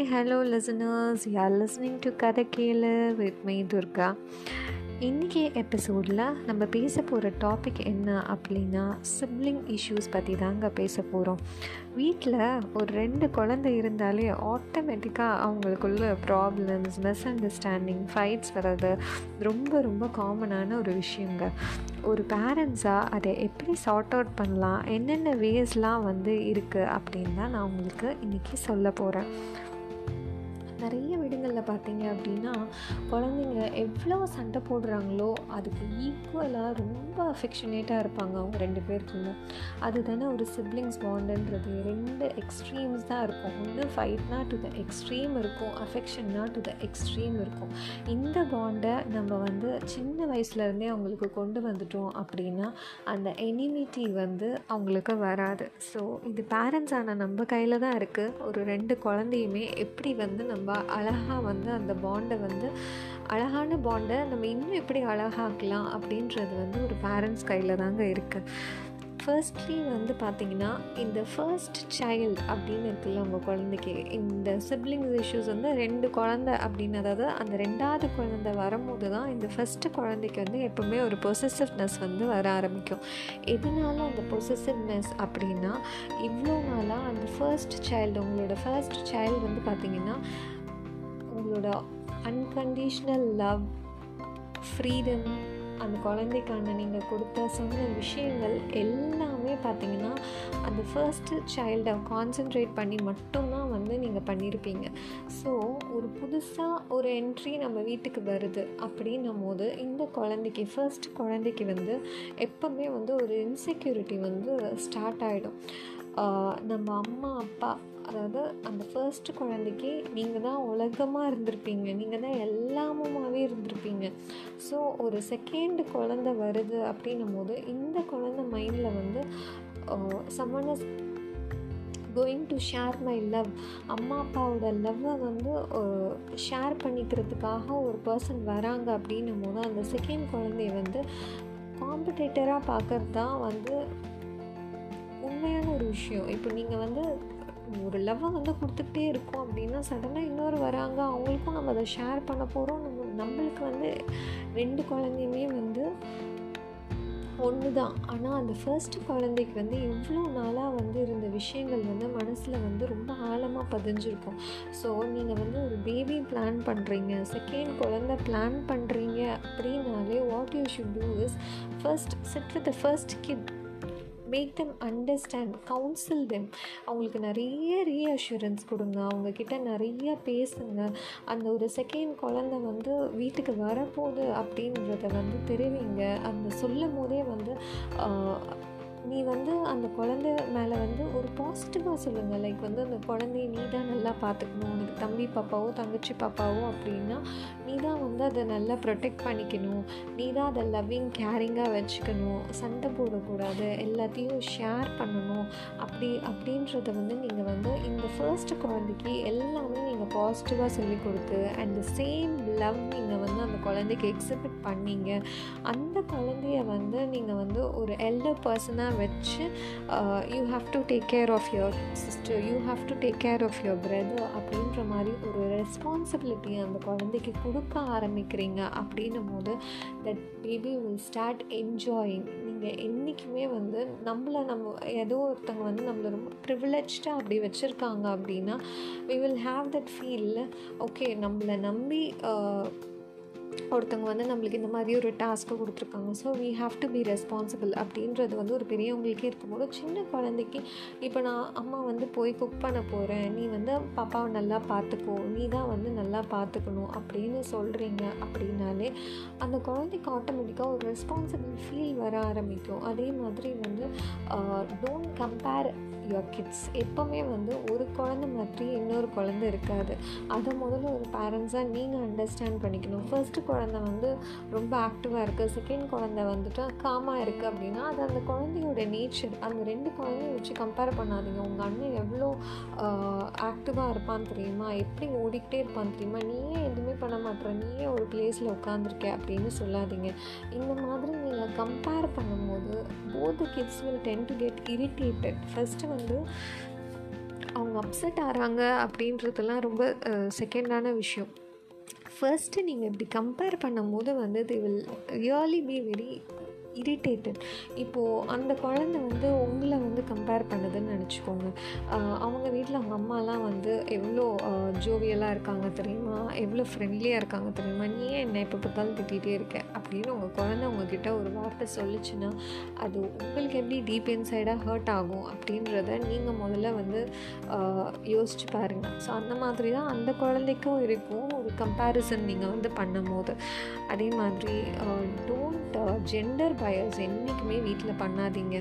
Hello hello யார் You டு கதை கேளு வித் மே துர்கா. இன்றைக்கி எபிசோடில் நம்ம பேச போகிற டாபிக் என்ன அப்படின்னா சிப்ளிங் இஷ்யூஸ் பற்றி தாங்க பேச போகிறோம் வீட்டில் ஒரு ரெண்டு குழந்தை இருந்தாலே ஆட்டோமேட்டிக்காக அவங்களுக்குள்ள ப்ராப்ளம்ஸ் மிஸ் அண்டர்ஸ்டாண்டிங் ஃபைட்ஸ் வர்றது ரொம்ப ரொம்ப காமனான ஒரு விஷயங்க. ஒரு பேரண்ட்ஸாக அதை எப்படி சார்ட் அவுட் பண்ணலாம்? என்னென்ன வேஸ்லாம் வந்து இருக்குது அப்படின்னு தான் நான் உங்களுக்கு இன்றைக்கி சொல்ல போகிறேன் நிறைய வீடுங்களில் பார்த்தீங்க அப்படின்னா குழந்தைங்க எவ்வளோ சண்டை போடுறாங்களோ அதுக்கு ஈக்குவலாக ரொம்ப அஃபெக்ஷனேட்டாக இருப்பாங்க அவங்க ரெண்டு பேருக்குள்ள அதுதானே ஒரு சிப்ளிங்ஸ் பாண்டுன்றது ரெண்டு எக்ஸ்ட்ரீம்ஸ் தான் இருக்கும். ஒன்று ஃபைட்னா டு த எக்ஸ்ட்ரீம் இருக்கும். அஃபெக்ஷன்னா டு த எக்ஸ்ட்ரீம் இருக்கும். இந்த பாண்டை நம்ம வந்து சின்ன வயசுலேருந்தே அவங்களுக்கு கொண்டு வந்துட்டோம் அப்படின்னா அந்த எனிமிட்டி வந்து அவங்களுக்கு வராது. ஸோ இது பேரண்ட்ஸான ஆனால் நம்ம கையில் தான் இருக்குது ஒரு ரெண்டு குழந்தையுமே எப்படி வந்து நம்ம அழகாக வந்து அந்த பாண்டை வந்து அழகான பாண்டை நம்ம இன்னும் எப்படி அழகாக்கலாம் அப்படின்றது வந்து ஒரு பேரண்ட்ஸ் கையில் தாங்க இருக்குது ஃபர்ஸ்ட்லி வந்து பார்த்திங்கன்னா இந்த ஃபர்ஸ்ட் சைல்டு அப்படின்னு இருக்குல்ல உங்கள் குழந்தைக்கு இந்த சிப்ளிங்ஸ் இஷ்யூஸ் வந்து ரெண்டு குழந்த அப்படின்னு அதாவது அந்த ரெண்டாவது குழந்தை வரும்போது தான் இந்த ஃபஸ்ட்டு குழந்தைக்கு வந்து எப்போவுமே ஒரு பொசசிவ்னஸ் வந்து வர ஆரம்பிக்கும். எதனால அந்த பொசசிவ்னஸ் அப்படின்னா இவ்வளோ நாளாக அந்த ஃபர்ஸ்ட் சைல்டு உங்களோட ஃபர்ஸ்ட் சைல்டு வந்து பார்த்திங்கன்னா அவங்களோட அன்கண்டிஷ்னல் லவ் ஃப்ரீடம் அந்த குழந்தைக்கான நீங்கள் கொடுத்த சொன்ன விஷயங்கள் எல்லாமே பார்த்திங்கன்னா அந்த ஃபர்ஸ்ட்டு சைல்டை கான்சென்ட்ரேட் பண்ணி மட்டும்தான் வந்து நீங்கள் பண்ணியிருப்பீங்க ஸோ ஒரு புதுசாக ஒரு என்ட்ரி நம்ம வீட்டுக்கு வருது அப்படின்னும் போது இந்த குழந்தைக்கு ஃபர்ஸ்ட் குழந்தைக்கு வந்து எப்போவுமே வந்து ஒரு இன்செக்யூரிட்டி வந்து ஸ்டார்ட் ஆகிடும் நம்ம அம்மா அப்பா அதாவது அந்த ஃபர்ஸ்ட்டு குழந்தைக்கு நீங்கள் தான் உலகமாக இருந்திருப்பீங்க. நீங்கள் தான் எல்லாமுமாவே இருந்திருப்பீங்க. ஸோ ஒரு செகண்ட் குழந்த வருது அப்படின்னும் போது இந்த குழந்த மைண்டில் வந்து someone going to share my love அம்மா அப்பாவோட லவ்வை வந்து ஷேர் பண்ணிக்கிறதுக்காக ஒரு பர்சன் வராங்க அப்படின்னும் போது அந்த செகண்ட் குழந்தைய வந்து காம்படேட்டராக பார்க்கறது தான் வந்து உண்மையான ஒரு விஷயம். இப்போ நீங்கள் வந்து ஒரு லவ்வை வந்து கொடுத்துக்கிட்டே இருக்கோம் அப்படின்னா சடனாக இன்னொரு வராங்க. அவங்களுக்கும் நம்ம அதை ஷேர் பண்ண போகிறோம் நம்ம நம்மளுக்கு வந்து ரெண்டு குழந்தையுமே வந்து ஒன்று தான் ஆனால் அந்த ஃபர்ஸ்ட் குழந்தைக்கு வந்து இவ்வளோ நாளாக வந்து இருந்த விஷயங்கள் வந்து மனசில் வந்து ரொம்ப ஆழமாக பதிஞ்சிருக்கும். ஸோ நீங்கள் வந்து ஒரு பேபி பிளான் பண்ணுறீங்க செகண்ட் குழந்த பிளான் பண்ணுறீங்க அப்படின்னாலே what you should do is first sit with the first kid make them understand counsel them அவங்களுக்கு நிறைய ரீஅஷூரன்ஸ் கொடுங்க. அவங்கக்கிட்ட நிறைய பேசுங்க. அந்த ஒரு செகண்ட் குழந்த வந்து வீட்டுக்கு வரப்போகுது அப்படின்றத வந்து தெரிவிங்க. அந்த சொல்லும் போதே வந்து நீ வந்து அந்த குழந்தை மேலே வந்து ஒரு பாசிட்டிவாக சொல்லுங்கள் லைக் வந்து அந்த குழந்தைய நீ தான் நல்லா பார்த்துக்கணும். உனக்கு தம்பி பாப்பாவோ தங்கச்சி பாப்பாவோ அப்படின்னா நீ தான் வந்து அதை நல்லா ப்ரொடெக்ட் பண்ணிக்கணும். நீ தான் அதை லவ்விங் கேரிங்காக வச்சுக்கணும். சண்டை போடக்கூடாது. எல்லாத்தையும் ஷேர் பண்ணணும். அப்படி அப்படின்றத வந்து நீங்கள் வந்து இந்த ஃபர்ஸ்ட் குழந்தைக்கு எல்லாமே நீங்கள் பாசிட்டிவாக சொல்லி கொடுத்து அண்ட் த சேம் லவ் நீங்கள் வந்து அந்த குழந்தைக்கு எக்ஸிபிட் பண்ணீங்க. அந்த குழந்தைய வந்து நீங்கள் வந்து ஒரு எல்டர் பர்சனாக வச்சு you have to take care of your sister you have to take care of your brother அப்படின்ற மாதிரி ஒரு ரெஸ்பான்சிபிலிட்டி அந்த குழந்தைக்கு கொடுக்க ஆரம்பிக்கிறீங்க அப்படின்னும் போது that baby will start enjoying நீங்கள் என்றைக்குமே வந்து நம்மளை நம்ம ஏதோ ஒருத்தவங்க வந்து நம்மளை ரொம்ப ப்ரிவிலேஜ்டாக அப்படி வச்சுருக்காங்க அப்படின்னா we will have that feel okay நம்மளை நம்பி ஒருத்தவங்க வந்து நம்மளுக்கு இந்த மாதிரி ஒரு டாஸ்க்கு கொடுத்துருக்காங்க. So we have to be responsible அப்படின்றது வந்து ஒரு பெரியவங்களுக்கே இருக்கும்போது சின்ன குழந்தைக்கு இப்போ நான் அம்மா வந்து போய் குக் பண்ண போகிறேன் நீ வந்து பாப்பாவை நல்லா பார்த்துக்கோ. நீ தான் வந்து நல்லா பார்த்துக்கணும் அப்படின்னு சொல்கிறீங்க அப்படின்னாலே அந்த குழந்தைக்கு ஆட்டோமேட்டிக்காக ஒரு ரெஸ்பான்சிபிள் ஃபீல் வர ஆரம்பிக்கும். அதே மாதிரி வந்து டோன்ட் கம்பேர் யுவர் கிட்ஸ் எப்போவுமே வந்து ஒரு குழந்த மாதிரி இன்னொரு குழந்த இருக்காது. அதை முதல்ல ஒரு பேரண்ட்ஸாக நீங்கள் அண்டர்ஸ்டாண்ட் பண்ணிக்கணும். ஃபர்ஸ்ட்டு குழந்த வந்து ரொம்ப ஆக்டிவாக இருக்குது செகண்ட் குழந்த வந்துட்டு காமாக இருக்குது அப்படின்னா அது அந்த குழந்தையோட நேச்சர் அந்த ரெண்டு குழந்தையும் வச்சு கம்பேர் பண்ணாதீங்க. உங்கள் அண்ணன் எவ்வளோ ஆக்டிவாக இருப்பான்னு தெரியுமா? எப்படி ஓடிக்கிட்டே இருப்பான்னு தெரியுமா? நீயே எதுவுமே பண்ண மாட்டேற நீயே ஒரு பிளேஸில் உட்காந்துருக்க அப்படின்னு சொல்லாதீங்க. இந்த மாதிரி நீங்கள் கம்பேர் பண்ணும்போது both kids will tend to get irritated first வந்து அவங்க அப்செட் ஆகிறாங்க அப்படின்றதெல்லாம் ரொம்ப செகண்டான விஷயம். ஃபர்ஸ்ட்டு நீங்கள் இப்படி கம்பேர் பண்ணும்போது வந்து they will really be very irritated இப்போது அந்த குழந்த வந்து உங்களை வந்து கம்பேர் பண்ணுதுன்னு நினச்சிக்கோங்க. அவங்க வீட்டில் அவங்க அம்மாலாம் வந்து எவ்வளோ ஜோவியலாக இருக்காங்க தெரியுமா? எவ்வளோ ஃப்ரெண்ட்லியாக இருக்காங்க தெரியுமா? நீ ஏன் என்ன எப்போ பார்த்தாலும் திட்டிகிட்டே இருக்க? அப்படின்னு உங்கள் குழந்த உங்ககிட்ட ஒரு வார்த்தை சொல்லிச்சுன்னா அது உங்களுக்கு எப்படி டீப் இன்சைடாக ஹர்ட் ஆகும் அப்படின்றத நீங்கள் முதல்ல வந்து யோசிச்சு பாருங்கள் ஸோ அந்த மாதிரி தான் அந்த குழந்தைக்கும் இருக்கும் ஒரு கம்பேரிசன் நீங்கள் வந்து பண்ணும் போது அதே மாதிரி டோன்ட் ஜெண்டர் ஃபயர்ஸ் என்றைக்குமே வீட்டில் பண்ணாதீங்க.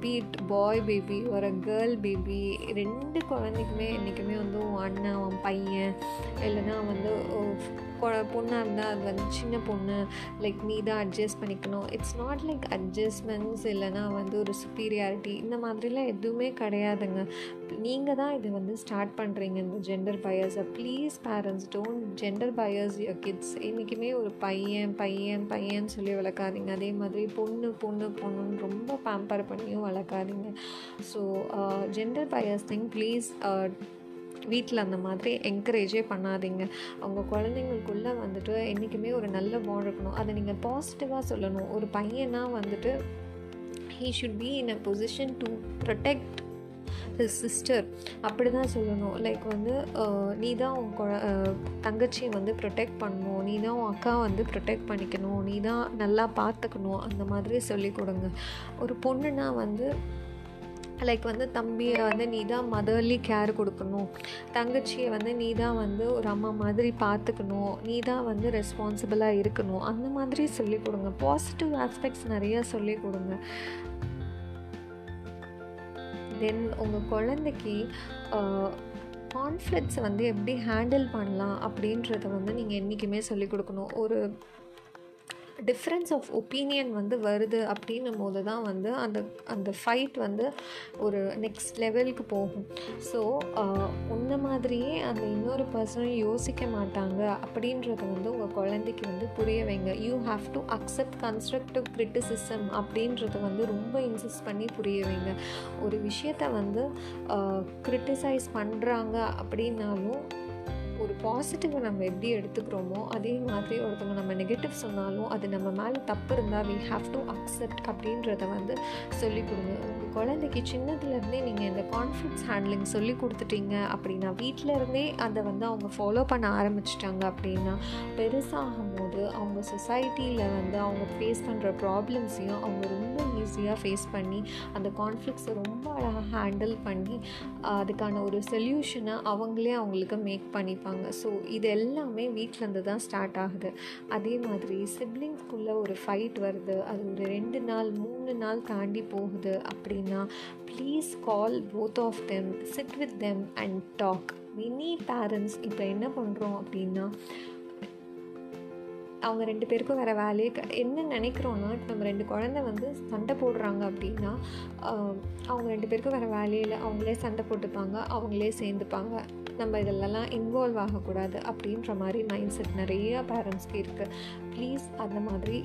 பீட் பாய் பேபி ஒரு கேர்ள் பேபி ரெண்டு குழந்தைக்குமே என்றைக்குமே வந்து உன் அண்ணன் உன் பையன் இல்லைன்னா வந்து பொண்ணாக இருந்தால் அது வந்து சின்ன பொண்ணு லைக் நீ தான் அட்ஜஸ்ட் பண்ணிக்கணும். இட்ஸ் நாட் லைக் அட்ஜஸ்ட்மெண்ட்ஸ் இல்லைனா வந்து ஒரு சுப்பீரியாரிட்டி இந்த மாதிரிலாம் எதுவுமே கிடையாதுங்க. நீங்கள் தான் இதை வந்து ஸ்டார்ட் பண்ணுறீங்க இந்த gender பயர்ஸை please parents don't gender bias your kids என்றைக்குமே ஒரு பையன் பையன் பையன் சொல்லி வளர்க்காதீங்க. அதே மாதிரி பொண்ணு பொண்ணு பொண்ணுன்னு ரொம்ப பேம்பர் பண்ணியும் வளர்க்காதீங்க. So gender bias thing please வீட்டில் அந்த மாதிரி என்கரேஜே பண்ணாதீங்க. அவங்க குழந்தைங்களுக்குள்ளே வந்துட்டு என்றைக்குமே ஒரு நல்ல பாண்ட் இருக்கணும். அதை நீங்கள் பாசிட்டிவாக சொல்லணும். ஒரு பையனா வந்துட்டு he should be in a position to protect his sister அப்படி தான் சொல்லணும். லைக் வந்து நீ தான் உன் குழ தங்கச்சியை வந்து ப்ரொடெக்ட் பண்ணணும். நீ தான் உன் அக்கா வந்து ப்ரொடெக்ட் பண்ணிக்கணும். நீ தான் நல்லா பார்த்துக்கணும் அந்த மாதிரி சொல்லி கொடுங்க. ஒரு பொண்ணுனா வந்து லைக் வந்து தம்பியை வந்து நீ தான் மதர்லி கேர் கொடுக்கணும். தங்கச்சியை வந்து நீ தான் வந்து ஒரு அம்மா மாதிரி பார்த்துக்கணும். நீ தான் வந்து ரெஸ்பான்சிபிளாக இருக்கணும். அந்த மாதிரி சொல்லிக் கொடுங்க. பாசிட்டிவ் ஆஸ்பெக்ட்ஸ் நிறையா சொல்லிக் கொடுங்க. தென் உங்கள் குழந்தைக்கு கான்ஃப்ளிக்ஸ் வந்து எப்படி ஹேண்டில் பண்ணலாம் அப்படின்றத வந்து நீங்கள் என்றைக்குமே சொல்லிக் கொடுக்கணும். ஒரு டிஃப்ரென்ஸ் ஆஃப் ஒப்பீனியன் வந்து வருது அப்படின்னும் போது தான் வந்து அந்த அந்த ஃபைட் வந்து ஒரு நெக்ஸ்ட் லெவலுக்கு போகும். ஸோ உன்ன மாதிரியே அந்த இன்னொரு பர்சனும் யோசிக்க மாட்டாங்க அப்படின்றத வந்து உங்கள் குழந்தைக்கு வந்து புரிய வைங்க. You have to accept constructive criticism அப்படின்றத வந்து ரொம்ப இன்சிஸ்ட் பண்ணி புரிய வைங்க. ஒரு விஷயத்தை வந்து கிரிட்டிசைஸ் பண்ணுறாங்க அப்படின்னாலும் ஒரு பாசிட்டிவை நம்ம எப்படி எடுத்துக்கிறோமோ அதே மாதிரி ஒருத்தவங்க நம்ம நெகட்டிவ் சொன்னாலும் அது நம்ம மேலே தப்பு இருந்தால் வி ஹாவ் டு அக்செப்ட் அப்படின்றத வந்து சொல்லிக் கொடுங்க. உங்கள் குழந்தைக்கு சின்னதுலேருந்தே நீங்கள் இந்த கான்ஃப்ளிக்ஸ் ஹேண்ட்லிங் சொல்லி கொடுத்துட்டீங்க அப்படின்னா வீட்டிலருந்தே அதை வந்து அவங்க ஃபாலோ பண்ண ஆரம்பிச்சிட்டாங்க அப்படின்னா பெருசாகும் போது அவங்க சொசைட்டியில் வந்து அவங்க ஃபேஸ் பண்ணுற ப்ராப்ளம்ஸையும் அவங்க ரொம்ப ஈஸியாக ஃபேஸ் பண்ணி அந்த கான்ஃப்ளிக்ஸை ரொம்ப அழகாக ஹேண்டில் பண்ணி அதுக்கான ஒரு சொல்யூஷனை அவங்களே அவங்களுக்கு மேக் பண்ணிப்பாங்க. ஸோ இது எல்லாமே வீட்டிலேருந்து தான் ஸ்டார்ட் ஆகுது. அதே மாதிரி சிப்ளிங்ஸ்குள்ளே ஒரு ஃபைட் வருது. அது ஒரு ரெண்டு நாள் மூணு நாள் தாண்டி போகுது அப்படின்னா please call both of them sit with them and talk many parents இப்போ என்ன பண்ணுறோம் அப்படின்னா அவங்க ரெண்டு பேருக்கும் வேறு வேலையே என்ன நினைக்கிறோன்னா நம்ம ரெண்டு குழந்த வந்து சண்டை போடுறாங்க அப்படின்னா அவங்க ரெண்டு பேருக்கும் வேறு வேலையே இல்லை. அவங்களே சண்டை போட்டுப்பாங்க அவங்களே சேர்ந்துப்பாங்க. நம்ம இதிலலாம் இன்வால்வ் ஆகக்கூடாது அப்படின்ற மாதிரி மைண்ட் செட் நிறைய பேரண்ட்ஸ்க்கு இருக்குது ப்ளீஸ் அந்த மாதிரி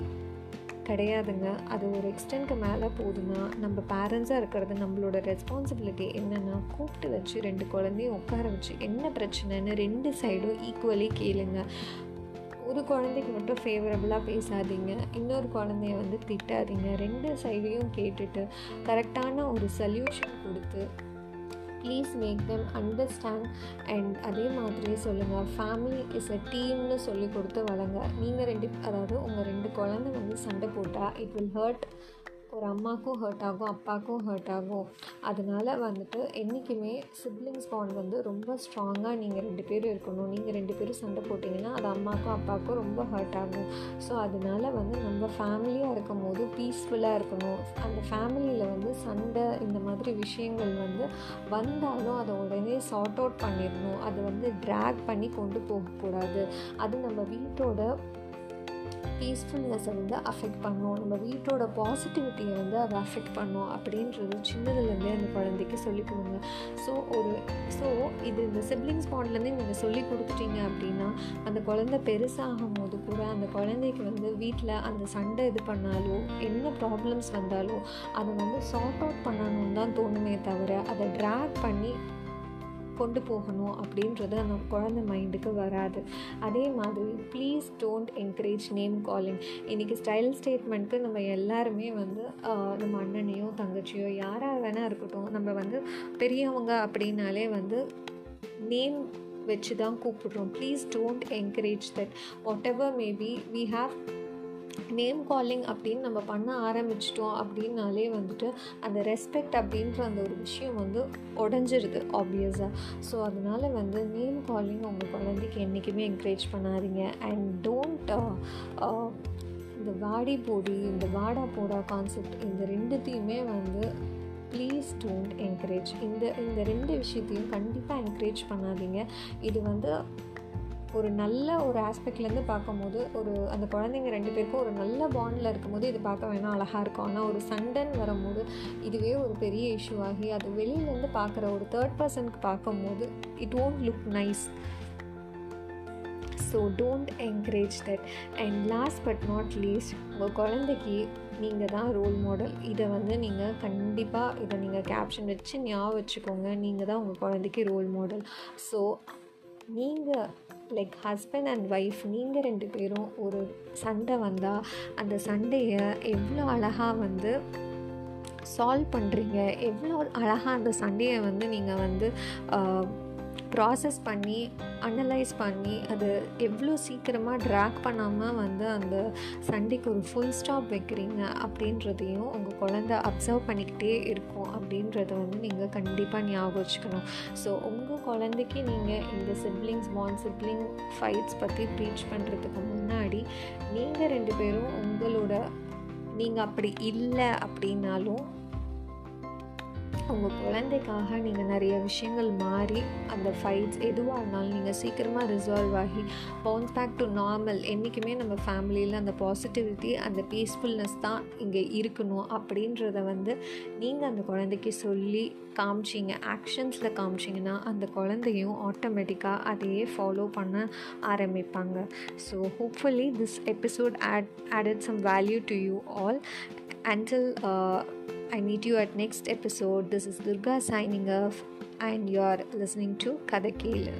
கிடையாதுங்க. அது ஒரு எக்ஸ்டென்ட்க்கு மேலே போகுதுன்னா நம்ம பேரண்ட்ஸாக இருக்கிறது நம்மளோட ரெஸ்பான்சிபிலிட்டி என்னென்னா கூப்பிட்டு வச்சு ரெண்டு குழந்தையும் உட்கார வச்சு என்ன பிரச்சனைன்னு ரெண்டு சைடும் ஈக்குவலி கேளுங்க. ஒரு குழந்தைக்கு மட்டும் ஃபேவரபுளாக பேசாதீங்க. இன்னொரு குழந்தைய வந்து திட்டாதீங்க. ரெண்டு சைடையும் கேட்டுட்டு கரெக்டான ஒரு சொல்யூஷன் கொடுத்து please make them understand and அதே மாதிரியே சொல்லுங்கள் ஃபேமிலி இஸ் அ டீம்னு சொல்லி கொடுத்து வளங்க. நீங்கள் ரெண்டு அதாவது உங்கள் ரெண்டு குழந்தை வந்து சண்டை போட்டால் இட் வில் ஹர்ட் ஒரு அம்மாவுக்கும் ஹர்ட் ஆகும் அப்பாவுக்கும் ஹர்ட் ஆகும். அதனால் வந்துட்டு என்றைக்குமே சிப்ளிங்ஸ் பாண்ட் வந்து ரொம்ப ஸ்ட்ராங்காக நீங்கள் ரெண்டு பேரும் இருக்கணும். நீங்கள் ரெண்டு பேரும் சண்டை போட்டிங்கன்னா அது அம்மாவுக்கும் அப்பாவுக்கும் ரொம்ப ஹர்ட் ஆகும். ஸோ அதனால் வந்து நம்ம ஃபேமிலியாக இருக்கும் போது பீஸ்ஃபுல்லாக இருக்கணும். அந்த ஃபேமிலியில் வந்து சண்டை இந்த மாதிரி விஷயங்கள் வந்து வந்தாலும் அதை உடனே சார்ட் அவுட் பண்ணிடணும். அதை வந்து ட்ராக் பண்ணி கொண்டு போகக்கூடாது. அது நம்ம வீட்டோட பீஸ்ஃபுல்னஸை வந்து அஃபெக்ட் பண்ணும். நம்ம வீட்டோட பாசிட்டிவிட்டியை வந்து அதை அஃபெக்ட் பண்ணும் அப்படின்றது சின்னதுலேருந்தே அந்த குழந்தைக்கு சொல்லிக் கொடுங்க. ஸோ ஒரு ஸோ இது இந்த சிப்ளிங்ஸ் பாண்ட்லேருந்து நீங்கள் சொல்லி கொடுத்துட்டீங்க அப்படின்னா அந்த குழந்தை பெருசாகும் போது கூட அந்த குழந்தைக்கு வந்து வீட்டில் அந்த சண்டை இது பண்ணாலோ என்ன ப்ராப்ளம்ஸ் வந்தாலோ அதை வந்து சார்ட் அவுட் பண்ணணும்னு தான் தோணுமே தவிர அதை ட்ராக் பண்ணி கொண்டு போகணும் அப்படின்றது அந்த குழந்தை மைண்டுக்கு வராது. அதே மாதிரி please don't encourage name calling இன்றைக்கி ஸ்டைல் ஸ்டேட்மெண்ட்க்கு நம்ம எல்லாருமே வந்து நம்ம அண்ணனையோ தங்கச்சியோ யாராக வேணால் இருக்கட்டும் நம்ம வந்து பெரியவங்க அப்படின்னாலே வந்து நேம் வச்சு தான் கூப்பிடுறோம். Please don't encourage that whatever maybe we have name calling அப்படின்னு நம்ம பண்ண ஆரம்பிச்சிட்டோம் அப்படின்னாலே வந்துட்டு அந்த ரெஸ்பெக்ட் அப்படின்ற அந்த ஒரு விஷயம் வந்து உடஞ்சிருது ஆப்வியஸாக ஸோ அதனால் வந்து நேம் காலிங் உங்கள் குழந்தைக்கு என்றைக்குமே என்கரேஜ் பண்ணாதீங்க. அண்ட் டோன்ட் uh, uh, இந்த வாடி போடி இந்த வாடா போடா கான்செப்ட் இந்த ரெண்டுத்தையுமே வந்து ப்ளீஸ் டோன்ட் என்கரேஜ் இந்த இந்த ரெண்டு விஷயத்தையும் கண்டிப்பாக என்கரேஜ் பண்ணாதீங்க. இது வந்து ஒரு நல்ல ஒரு ஆஸ்பெக்ட்லேருந்து பார்க்கும்போது ஒரு அந்த குழந்தைங்க ரெண்டு பேருக்கும் ஒரு நல்ல பாண்டில் இருக்கும்போது இது பார்க்க வேணால் அழகாக இருக்கும். ஆனால் ஒரு சண்டைன்னு வரும்போது இதுவே ஒரு பெரிய இஷ்யூ ஆகி அது வெளியிலேருந்து பார்க்குற ஒரு தேர்ட் பர்சனுக்கு பார்க்கும்போது it won't look nice so don't encourage that and last but not least உங்கள் குழந்தைக்கு நீங்கள் தான் ரோல் மாடல் இதை வந்து நீங்கள் கண்டிப்பாக இதை நீங்கள் கேப்ஷன் வச்சு ஞாபகம் வச்சுக்கோங்க. நீங்கள் தான் உங்கள் குழந்தைக்கு ரோல் மாடல் ஸோ நீங்கள் லைக் ஹஸ்பண்ட் அண்ட் ஒய்ஃப் நீங்கள் ரெண்டு பேரும் ஒரு சண்டை வந்தால் அந்த சண்டையை எவ்வளோ அழகாக வந்து சால்வ் பண்ணுறீங்க எவ்வளோ அழகாக அந்த சண்டையை வந்து நீங்கள் வந்து ப்ராசஸ் பண்ணி அனலைஸ் பண்ணி அது எவ்வளோ சீக்கிரமாக ட்ராக் பண்ணாமல் வந்து அந்த சண்டைக்கு ஒரு ஃபுல் ஸ்டாப் வைக்கிறீங்க அப்படின்றதையும் உங்கள் குழந்த அப்சர்வ் பண்ணிக்கிட்டே இருக்கும் அப்படின்றத வந்து நீங்கள் கண்டிப்பாக ஞாபகம் வச்சுக்கணும். ஸோ உங்கள் குழந்தைக்கு நீங்கள் இந்த சிப்ளிங்ஸ் பாண்ட் சிப்ளிங் ஃபைட்ஸ் பற்றி ப்ரீச் பண்ணுறதுக்கு முன்னாடி நீங்கள் ரெண்டு பேரும் உங்களோட நீங்கள் அப்படி இல்லை அப்படின்னாலும் உங்கள் குழந்தைக்காக நீங்கள் நிறைய விஷயங்கள் மாறி அந்த ஃபைட்ஸ் எதுவாக இருந்தாலும் நீங்கள் சீக்கிரமாக ரிசால்வ் ஆகி பவுன்ஸ் பேக் டு நார்மல் என்றைக்குமே நம்ம ஃபேமிலியில் அந்த பாசிட்டிவிட்டி அந்த பீஸ்ஃபுல்னஸ் தான் இங்கே இருக்கணும் அப்படின்றத வந்து நீங்கள் அந்த குழந்தைக்கு சொல்லி காமிச்சிங்க. ஆக்ஷன்ஸில் காமிச்சிங்கன்னா அந்த குழந்தையும் ஆட்டோமேட்டிக்காக அதையே ஃபாலோ பண்ண ஆரம்பிப்பாங்க. So hopefully this episode add added some value to you all until uh, I meet you at next episode. This is Durga signing off, and you're listening to Kadakela.